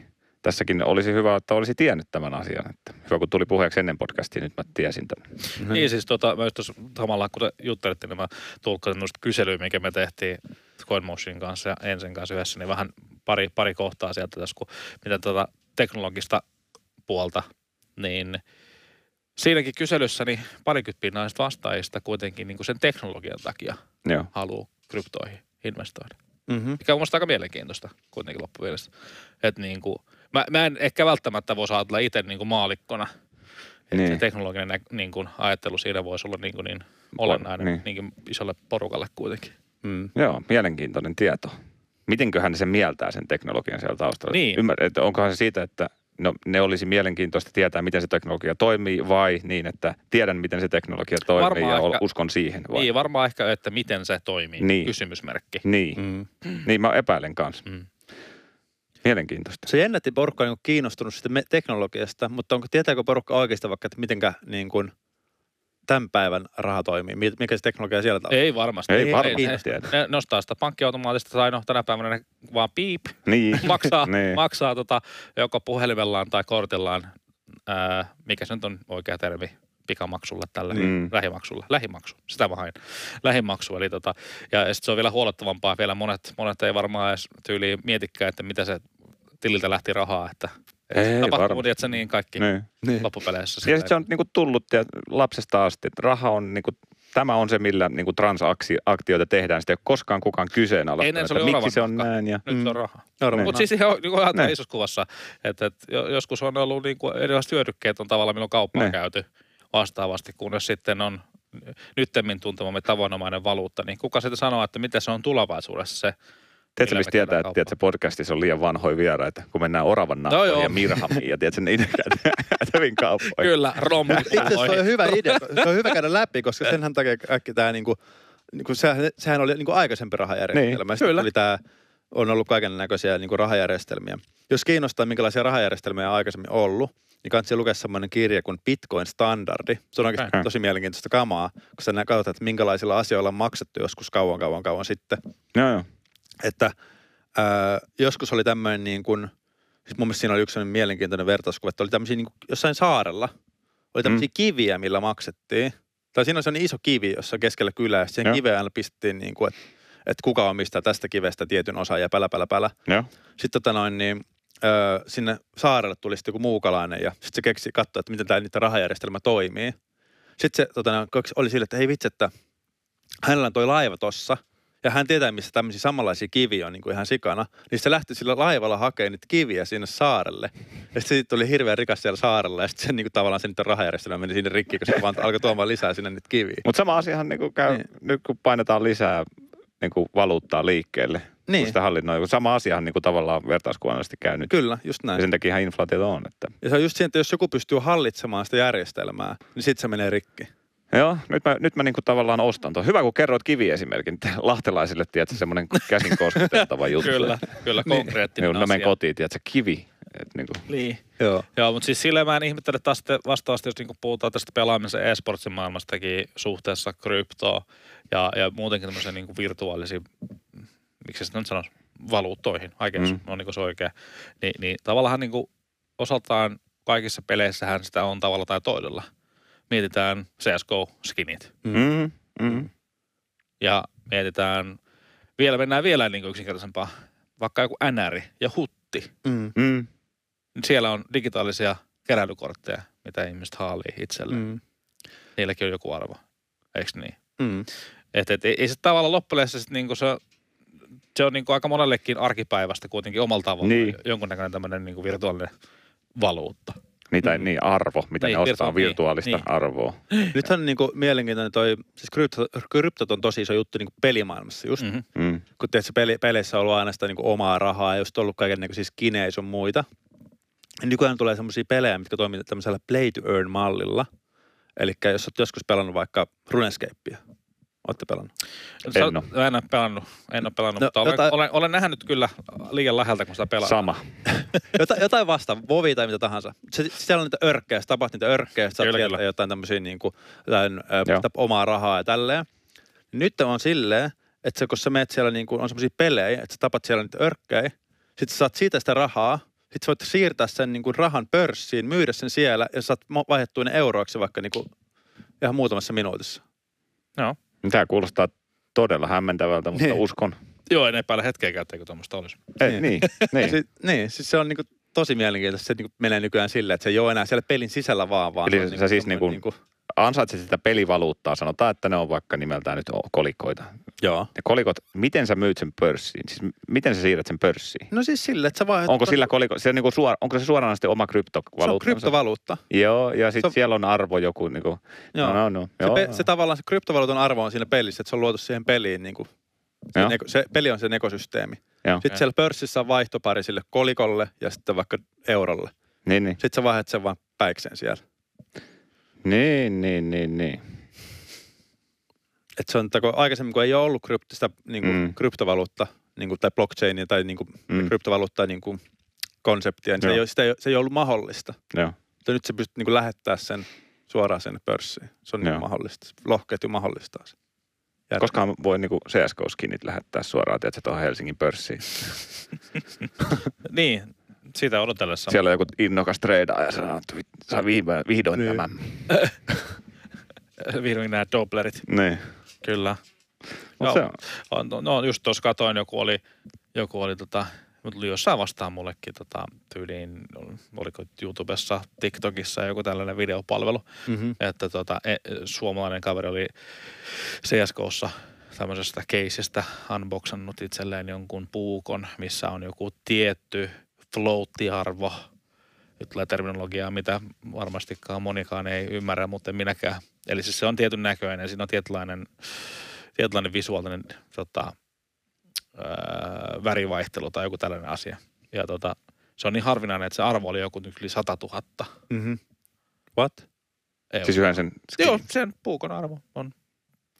tässäkin olisi hyvä, että olisi tiennyt tämän asian. Että hyvä, kun tuli puheeksi ennen podcastia, nyt mä tiesin tämän. Mm-hmm. Niin siis tota, myös tuossa samalla kun te juttelitte, niin mä tulkkasin noista kyselyä, mikä me tehtiin CoinMotionin kanssa ja Ensen kanssa yhdessä, niin vähän pari, pari kohtaa sieltä tässä, kun mitä tota teknologista puolta, niin siinäkin kyselyssä niin parikymmentä pinnaa näistä vastaajista kuitenkin niin kuin sen teknologian takia Joo. haluaa kryptoihin investoida. Mm-hmm. Mikä on musta aika mielenkiintoista kuitenkin loppuvielessä. Että niin kuin, mä, mä, en ehkä välttämättä voisi ajatella itse niin kuin maalikkona, että Niin. se teknologinen nä- niin kuin ajattelu siinä voisi olla niin, kuin niin olennainen niin. niin. Niin isolle porukalle kuitenkin. Mm. Joo, mielenkiintoinen tieto. Mitenköhän ne sen mieltää sen teknologian siellä taustalla? Niin. Ymmär, että onkohan se siitä, että no, ne olisi mielenkiintoista tietää, miten se teknologia toimii, vai niin, että tiedän, miten se teknologia toimii Varmaan ja ehkä- uskon siihen? Vai? Niin, varmaan ehkä, että miten se toimii. Niin. Kysymysmerkki. Niin. Mm. niin, mä epäilen kanssa. Mm. Mielenkiintoista. Se jännätti porukka on niin kiinnostunut sitä me- teknologiasta, mutta onko, tietääkö porukka oikeasti vaikka, että mitenkä niin kuin tämän päivän raha toimii? Mi- Mikä se teknologia siellä taustalla? Ei varmasti. Ei ne, varmasti ne, tiedä. ne nostaa sitä pankkiautomaatista tai no tänä päivänä ne vaan piip, Niin. maksaa, niin. maksaa tota, joko puhelimellaan tai kortillaan, ää, mikä se nyt on oikea termi, pikamaksulle tälle, Mm. lähimaksulle, lähimaksu, sitä mä hain, lähimaksu. Eli tota, ja sitten se on vielä huolettavampaa, vielä monet, monet ei varmaan edes tyyliin mietikään, että mitä se tililtä lähti rahaa, että Ei, tapahtuu, että se niin kaikki niin. Niin. loppupeleissä. Ja sitten se on niinku tullut ja lapsesta asti, että raha on niinku, tämä on se, millä niinku transaktioita tehdään. Sitä ei ole koskaan kukaan kyseenalaista, Ennen se että oli miksi se on näin. Ja, Nyt se on Mm. raha. Varmaan. Mutta siis ihan niin ajatellaan Ne. isossa kuvassa, että, että jo- joskus on ollut niin kuin erilaiset hyödykkeet on tavallaan, milloin kauppaa Ne. käyty vastaavasti, kunnes sitten on nyttemmin tuntemamme tavanomainen valuutta, niin kuka sitten sanoo, että mitä se on tulevaisuudessa se, Tiedätkö, mistä tietää, että tiedätkö, podcastissa on liian vanhoja vieraita, kun mennään oravan No joo. ja mirhamiin ja tiedätkö, niitä käytäviin kauppoihin. kyllä, romu. Itse asiassa se on hyvä idea. Se on hyvä käydä läpi, koska senhän takia kaikki tämä niinku, niinku sehän, sehän oli niinku aikaisempi rahajärjestelmä. Niin, kyllä. tuli tää, on ollut kaiken näköisiä niinku rahajärjestelmiä. Jos kiinnostaa, minkälaisia rahajärjestelmiä on aikaisemmin ollut, niin kannattaa lukea semmoinen kirja kuin Bitcoin Standardi. Se on oikeasti tosi mielenkiintoista kamaa, kun sä nä- katsot, että minkälaisilla asioilla on maksettu joskus kauan, kauan, kauan sitten. Joo, joo. Että ää, joskus oli tämmöinen niin kuin, siis mun mielestä siinä oli yksi sellainen mielenkiintoinen vertauskuva, että oli tämmöisiä niin kuin jossain saarella, oli tämmöisiä mm. kiviä, millä maksettiin. Tai siinä oli sellainen iso kivi, jossa keskellä kylää, ja siihen kiveen aina pistettiin niin kuin, että, että kuka omistaa tästä kivestä tietyn osan ja pälä, pälä, pälä. Joo. Sitten tota noin, niin, öö, sinne saarelle tuli sitten joku muukalainen ja sitten se keksi katsoa, että miten tämä niiden rahajärjestelmä toimii. Sitten se tota, oli sille, että hei vitsi, että hänellä on toi laiva tossa ja hän tietää, missä tämmöisiä samanlaisia kiviä on niin kuin ihan sikana. Niin se lähti sillä laivalla hakemaan niitä kiviä sinne saarelle. Ja sitten siitä tuli hirveän rikas siellä saarella ja sitten niin kuin, tavallaan se niiden rahajärjestelmä meni sinne rikki, se vaan alkoi tuomaan lisää sinne niitä kiviä. Mutta sama asiahan niin käy, Niin. nyt kun painetaan lisää niin kuin valuuttaa liikkeelle, niin. Kun sitä hallinnoi, sama asiahan niin kuin tavallaan vertauskuvallisesti käy nyt. kyllä, just näin. Ja sen takia ihan inflaatiota on. Että, Ja se on just siinä, että jos joku pystyy hallitsemaan sitä järjestelmää, niin sitten se menee rikki. Joo, nyt mä, nyt mä niinku tavallaan ostan tuon. Hyvä, kun kerroit kiviesimerkin lahtelaisille, tiedätkö, semmoinen käsin kosketeltava juttu. Kyllä, kyllä, konkreettinen Niin, mä menen asia. kotiin, tiedätkö, kivi. Et niinku, Niin. Joo. Joo, mutta siis silleen mä en ihmettele taas vastaavasti, jos niinku puhutaan tästä pelaamisen e-sportsin maailmastakin suhteessa kryptoon ja, ja muutenkin tämmöisiä niinku virtuaalisiin, miksi sitä nyt sanoisi, valuuttoihin, oikein Mm. mm. on niinku se oikein. Ni, niin tavallaan niinku osaltaan kaikissa peleissähän sitä on tavalla tai toisella. Mietitään CSGO-skinit mm, mm, ja mietitään, vielä mennään vielä niinku yksinkertaisempaa, vaikka joku NR ja hutti. Mm. mm. Niin siellä on digitaalisia keräilykortteja, mitä ihmiset haalii itselleen. Mm. Niilläkin on joku arvo, eikö niin? Mm. Et, et, ei, ei se tavallaan loppujen sit niinku se, se on niinku aika monellekin arkipäivästä kuitenkin omalla tavalla Niin. jonkunnäköinen tämmöinen niinku virtuaalinen valuutta. Mitä, niin arvo, mitä Niin, ne ostaa virtua- niin, virtuaalista niin. arvoa. Nythän on niinku mielenkiintoinen toi, siis krypto, kryptot on tosi iso juttu niinku pelimaailmassa just. Mm-hmm. Mm. Kun tiedät, peli, peleissä on ollut aina sitä niinku omaa rahaa ja just ollut kaiken siis skinejä sun muita. Ja nykyään tulee semmoisia pelejä, mitkä toimii tämmöisellä play to earn mallilla. Eli jos olet joskus pelannut vaikka RuneScapea. Olette pelannut? En. Mä en ole pelannut, en ole pelannut No, mutta olen, jotain- olen, olen, nähnyt kyllä liian läheltä, kun sitä pelaa. Sama. Jotain, jotain vasta, vovi tai mitä tahansa. Se, siellä on niitä örkkejä, sä tapaat niitä örkkejä, sä saat Kyllä, sieltä kyllä. jotain tämmöisiä niin kuin, jotain, ö, sitä omaa rahaa ja tälleen. Nyt on silleen, että se, kun sä meet siellä, niin kuin, on semmoisia pelejä, että sä tapat siellä niitä örkkejä, sit sä saat siitä sitä rahaa, sit sä voit siirtää sen niin kuin rahan pörssiin, myydä sen siellä ja sä saat vaihdettua ne euroiksi vaikka niin kuin, ihan muutamassa minuutissa. Joo. Tämä kuulostaa todella hämmentävältä, mutta Niin. uskon. Joo, en epäile hetkeäkään, etteikö tuommoista olisi. Ei, Niin. niin, niin. Si- niin, siis se on niin kuin, tosi mielenkiintoista. Se niin kuin, menee nykyään silleen, että se ei ole enää siellä pelin sisällä vaan. vaan Eli sä niinku siis niinku- niin kuin, Ansaitset sitä pelivaluuttaa, sanotaan, että ne on vaikka nimeltään nyt kolikoita. Joo. Ne kolikot, miten sä myyt sen pörssiin? Siis miten sä siirrät sen pörssiin? No siis silleen, että sä vaihdat... Onko sillä koliko, se on niinku suora, onko se suoranaisesti oma Se on kryptovaluutta? kryptovaluutta. Joo, ja Se sitten on- siellä on arvo joku niinku, Joo. no, no, no, Se, joo, pe- se tavallaan se kryptovaluutan arvo on siinä pelissä, että se on luotu siihen peliin. Niin kuin, se, Joo. se peli on sen ekosysteemi. Joo. Sitten siellä pörssissä on vaihtopari sille kolikolle ja sitten vaikka eurolle. Niin, niin, Sitten sä vaihdat sen vaan päikseen siellä. niin, niin, niin, niin. Et se on, että kun aikaisemmin kun ei ole ollut krypt, sitä niin kuin, Mm. kryptovaluutta niin kuin, tai blockchainia tai niin kuin, Mm. kryptovaluuttaa niin kuin, konseptia, niin se ei, ole, sitä ei, se ei ollut mahdollista. Joo. Mutta nyt sä pystyt niin kuin, lähettää sen suoraan sinne pörssiin. Se on niin Joo. mahdollista. Lohketju mahdollistaa se. Järkeä. Koskaan voi niinku CSGO-skinit lähettää suoraan, tiedätkö, tuohon Helsingin pörssiin. Niin, sitä odotellessa. Siellä on joku innokas treidaaja ja sanoo, että saa vihdoin, vihdoin Niin. tämän. Vihdoin nämä Doblerit, Niin. Kyllä. Se on. on, no just tuossa katoin, joku oli, joku oli tota, mutta tuli jossain vastaan mullekin tota, tyyliin, oliko YouTubessa, TikTokissa joku tällainen videopalvelu, Mm-hmm. että tota, e, suomalainen kaveri oli CSGOssa tämmöisestä keisistä unboxannut itselleen jonkun puukon, missä on joku tietty floattiarvo. Nyt tulee terminologiaa, mitä varmastikaan monikaan ei ymmärrä, mutta en minäkään. Eli siis se on tietyn näköinen, siinä on tietynlainen, tietynlainen visuaalinen tota, ää, värivaihtelu tai joku tällainen asia. Ja tota, se on niin harvinainen, että se arvo oli joku yli 100 000 Mm-hmm. What? euroa. Siis yhden sen skin. Joo, sen puukon arvo on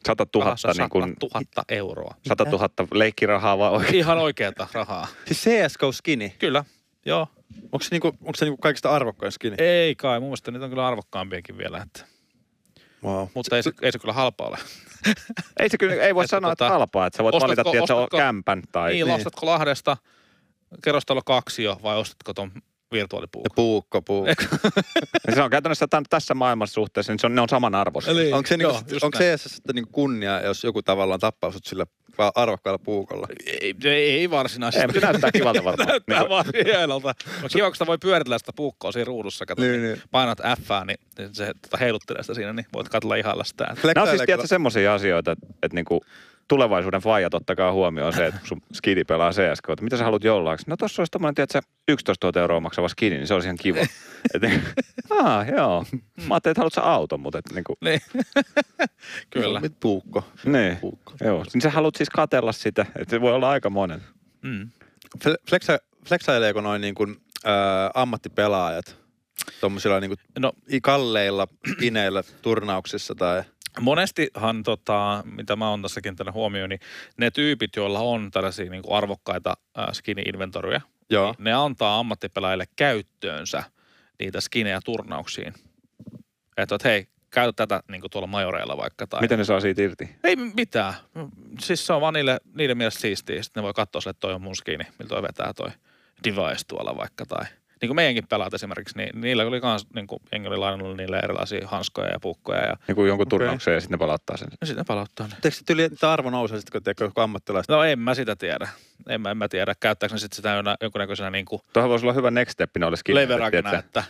100 rahassa 000, niin kuin, 100 000 euroa. 100 000 leikkirahaa vai oikein? Ihan oikeata rahaa. Siis CSGO-skini. Kyllä, joo. Onko se, niinku, onko se niinku kaikista arvokkain skini? Ei kai, mun mielestä niitä on kyllä arvokkaampiakin vielä. Että. Wow. Mutta ei se, ei se kyllä halpa ole. Ei se kyllä, ei voi Että sanoa, että tota, halpaa, että sä voit ostatko- valita, tiedätkö, ostatko- kämpän tai... niin, ostatko Lahdesta kerrostalo kaksi jo vai ostatko ton Ja virtuaalipuukon? puukko, puukko. Ja se on käytännössä tämän, tässä maailmassa suhteessa, niin se on, ne on samanarvoisia. Eli- onko se, Joo, niinku, onko näin. CS niinku kunnia, jos joku tavallaan tappaa sut sillä arvokkaalla puukolla? Ei, ei, ei varsinaisesti. Ei, mutta näyttää kivalta varmaan. Näyttää Niin vaan hienolta. No kiva, kun sitä voi pyöritellä sitä puukkoa siinä ruudussa. Kato, Niin, niin, niin. Painat F, niin se tota, heiluttelee sitä siinä, niin voit katsella ihailla sitä. Nämä on siis tiedätkö semmoisia asioita, että, että niinku tulevaisuuden faijat ottakaa huomioon se, että kun sun skidi pelaa CSK, että mitä sä haluat jollain? No tossa olisi tommonen, tiedätkö, 11 000 euroa maksava skidi, niin se olisi ihan kiva. että, ah, joo. Mä ajattelin, että haluat sä auton, mutta että niinku, Niin. Kyllä. Mit puukko. niin. puukko. Joo, niin sä haluat siis katella sitä, että se voi olla aika monen. Mm. Fle- Fleksa, fleksaileeko noin niin kuin, äh, ammattipelaajat tuommoisilla niin kuin No kalleilla ineillä turnauksissa tai... monestihan, tota, mitä mä oon tässä kentällä huomioon, niin ne tyypit, joilla on tällaisia niin kuin arvokkaita äh, skinny-inventoryja, Joo. ne antaa ammattipelaajille käyttöönsä niitä skinejä turnauksiin. Että et, hei, käytä tätä niin kuin tuolla majoreilla vaikka. Tai... Miten ne saa siitä irti? Ei mitään. Siis se on vaan niille, niiden mielestä siistiä. Sitten ne voi katsoa sille, että toi on mun skini, millä toi vetää toi device tuolla vaikka. Tai niin kuin meidänkin pelaat esimerkiksi, niin niillä oli kans, niin kuin jengi oli lainannut niille erilaisia hanskoja ja puukkoja ja, Joku jonkun Okei. turnauksen ja sitten ne palauttaa sen. ja sitten ne palauttaa ne. Teekö tyli, että arvo nousee sitten, kun teekö joku ammattilaista? No en mä sitä tiedä. En mä, en mä tiedä. Käyttääkö ne sitten sitä jonkunnäköisenä niin kuin Tuohon voisi olla hyvä next step noille skinneille, leveragena, tiedätkö? että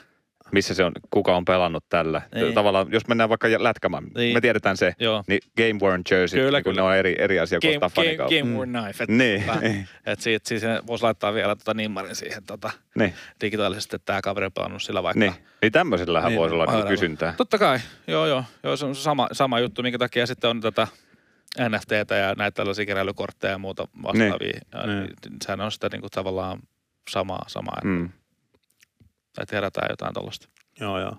missä se on, kuka on pelannut tällä. Niin. Tavallaan, jos mennään vaikka lätkämään, Niin. me tiedetään se, joo. niin game worn jersey, Kyllä, niin kun kyllä. ne on eri, eri asia kuin Game, game, game War Knife. Että Niin, tota, et siitä, siis se voisi laittaa vielä tota nimmarin siihen tota, niin, digitaalisesti, että tämä kaveri on pelannut sillä vaikka. niin. Niin tämmöisellähän Niin, voisi olla niin aivan. kysyntää. Totta kai, joo joo. joo se on sama, sama juttu, minkä takia sitten on tätä NFTtä ja näitä tällaisia keräilykortteja ja muuta vastaavia. Ja Niin. niin. Sehän on sitä niinku tavallaan samaa, samaa mm. Että kerätään jotain tuollaista. Joo, joo.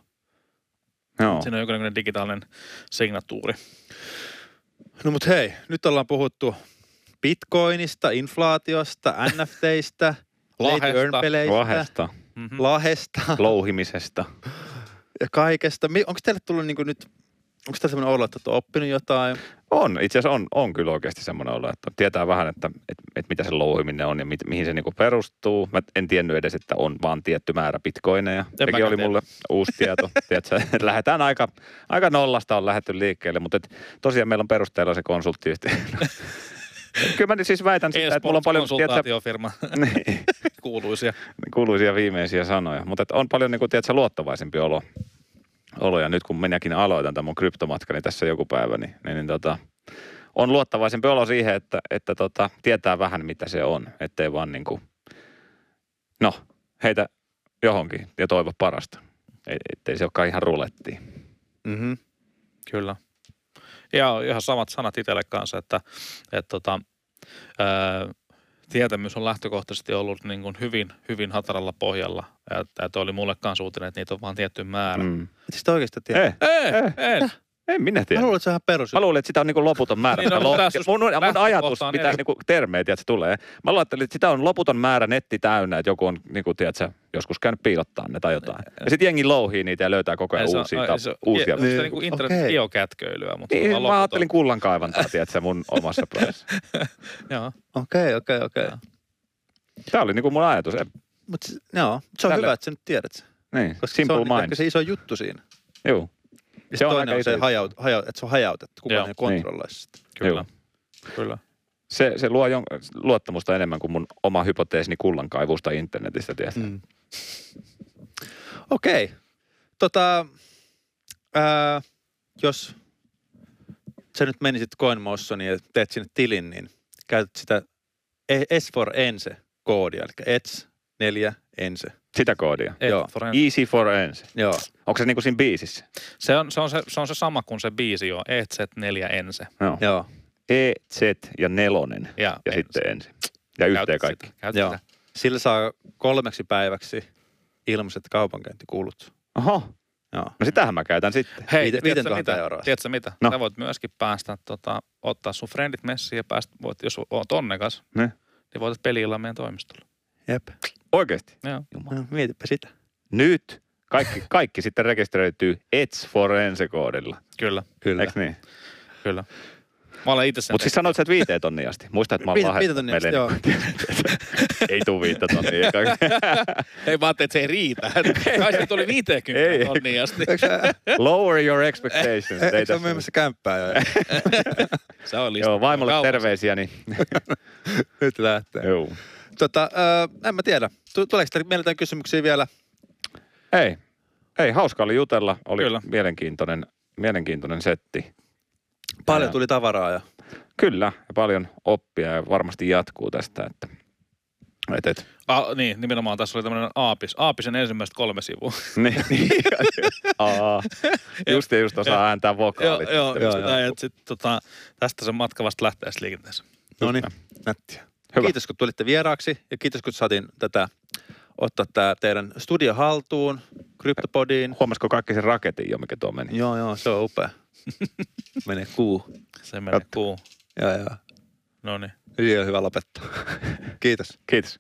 Joo. Siinä on jonkinlainen digitaalinen signatuuri. No mut hei, nyt ollaan puhuttu bitcoinista, inflaatiosta, NFTistä, Lahesta. Lahesta, Mm-hmm. lahesta louhimisesta. ja kaikesta. Onko teille tullut niinku nyt, onko teille sellainen olo, että olette oppinut jotain? On, itse asiassa on, on kyllä oikeasti semmoinen olo, että tietää vähän, että, että, että mitä se louhiminen on ja mit, mihin se niinku perustuu. Mä en tiennyt edes, että on vaan tietty määrä bitcoineja. Sekin oli tiennyt. mulle uusi tieto. Tiedätkö, lähdetään aika, aika nollasta on lähdetty liikkeelle, mutta et, tosiaan meillä on perusteella se konsulttiyhtiö. Kyllä mä siis väitän sitä, että mulla on paljon konsultaatiofirma, niin, kuuluisia. kuuluisia viimeisiä sanoja, mutta on paljon niin kuin, tiedätkö, luottavaisempi olo. Olo. Ja nyt kun minäkin aloitan tämän mun kryptomatkani tässä joku päivä, niin, niin, niin tota, on luottavaisempi olo siihen, että, että tota, tietää vähän mitä se on. Ettei vaan niin kuin, no, heitä johonkin ja toivo parasta. Et- Ettei se olekaan ihan ruletti. Mm-hmm. Kyllä. Ja ihan samat sanat itselle kanssa, että, että tota, ää, tietämys on lähtökohtaisesti ollut niin kuin hyvin, hyvin hataralla pohjalla. Ja tämä oli mulle kanssa uutinen, että niitä on vaan tietty määrä. Mm. Et sitä oikeasti tiedä. Ei, Ei, Eh. en. en minä Mä tiedä. luulen, että se on ihan perus. Mä luulin, että sitä on niin loputon määrä. Niin, sitä no, lo- just mun, mun lähtökohta ajatus, on mitä niin termejä, tiedätkö, tulee. Mä ajattelin, että sitä on loputon määrä netti täynnä, että joku on, niin kuin, tiedätkö, joskus käynyt piilottaa ne tai jotain. Ja sitten jengi louhii niitä ja löytää koko ajan se on- uusia, se on- uusia. Onko se Niin, niin kuin internet okei. geokätköilyä, mutta se on Niin, mä ajattelin kullan kaivantaa, tiedätkö, mun omassa päässä. Joo. Okei, okei, okei. Tämä oli niin kuin mun ajatus. Mutta joo, se on Tälle- hyvä, että sä nyt tiedät sen. Niin, Koska simple se on ehkä mind. se iso juttu siinä. Joo, Ja Se on toinen aika on se, hajaut, hajaut, että se on hajautettu, kukaan ei kontrolloisi sitä. Kyllä. Kyllä. se, se luo jon, luottamusta enemmän kuin mun oma hypoteesini kullankaivusta internetistä, tiedätkö? Mm. Okei. Tota, ää, jos sä nyt menisit CoinMotioniin ja teet sinne tilin, niin käytät sitä E- S for Ense koodia, eli ETS 4 Ense. Sitä koodia. Et Joo. for- Easy for ens. Joo. Onko se niin kuin siinä biisissä? Se on, se, on se, se on se sama kuin se biisi jo, EZ4 Ense. Joo. Joo. E, Z ja nelonen. Ja, Ja ense. sitten ensin. Ja yhteen kaikki. Sitä, käytä Joo. sitä. Sillä saa kolmeksi päiväksi ilmaiset kaupankäyntikulut. Oho, Joo. no sitähän mä käytän sitten. Hei, Viite- tiedätkö 5000 mitä? euroa. Tiedätkö mitä? No. Sä voit myöskin päästä, tota, ottaa sun friendit messiin ja päästä, voit, jos oot onnekas, Ne. niin voitat peliillä meidän toimistolla. Jep. Oikeasti. Joo. No, mietipä sitä. Nyt kaikki, kaikki sitten rekisteröityy Ets for. Kyllä, Kyllä. Eikö niin? kyllä. Mä olen itse sen Mutta siis sanoit sä, että viiteen tonnia asti. Muista, että mä oon Viite- lahjannut viite tonnia asti, meille- Ei tuu viittä tonnia. Ei vaan, että se ei riitä. Kai se tuli 50 Ei. tonnia asti. Lower your expectations. Ei eikö sä tässä- ole myymässä kämppää jo? Se on Joo, vaimolle Kaupassa. terveisiä, niin Nyt lähtee. joo. Tota, en mä tiedä. Tu- Tuleeko teille mieleen jotain kysymyksiä vielä? Ei, ei, hauska oli jutella. Oli Kyllä. mielenkiintoinen, mielenkiintoinen setti. Paljon tuli tavaraa ja Kyllä, ja paljon oppia ja varmasti jatkuu tästä. Että, et, et. Ah, niin, nimenomaan tässä oli tämmöinen Aapis. Aapisen ensimmäiset kolme sivua. Niin. Aa, just ja just osaa ääntää vokaalit. joo, Joo, joo, joo. Sit, tota, tästä se matka vasta lähtee sitten liikenteessä. no niin, nättiä. Hyvä. Kiitos kun tulitte vieraaksi ja kiitos kun saatiin tätä ottaa tämä teidän studio haltuun, Kryptopodiin. Huomasiko kaikki sen raketin jo, mikä tuo meni? Joo, joo, se on upea. Menee kuu. Se menee kuu. Joo, joo. No niin. Hyvin on hyvä lopettaa. Kiitos. Kiitos.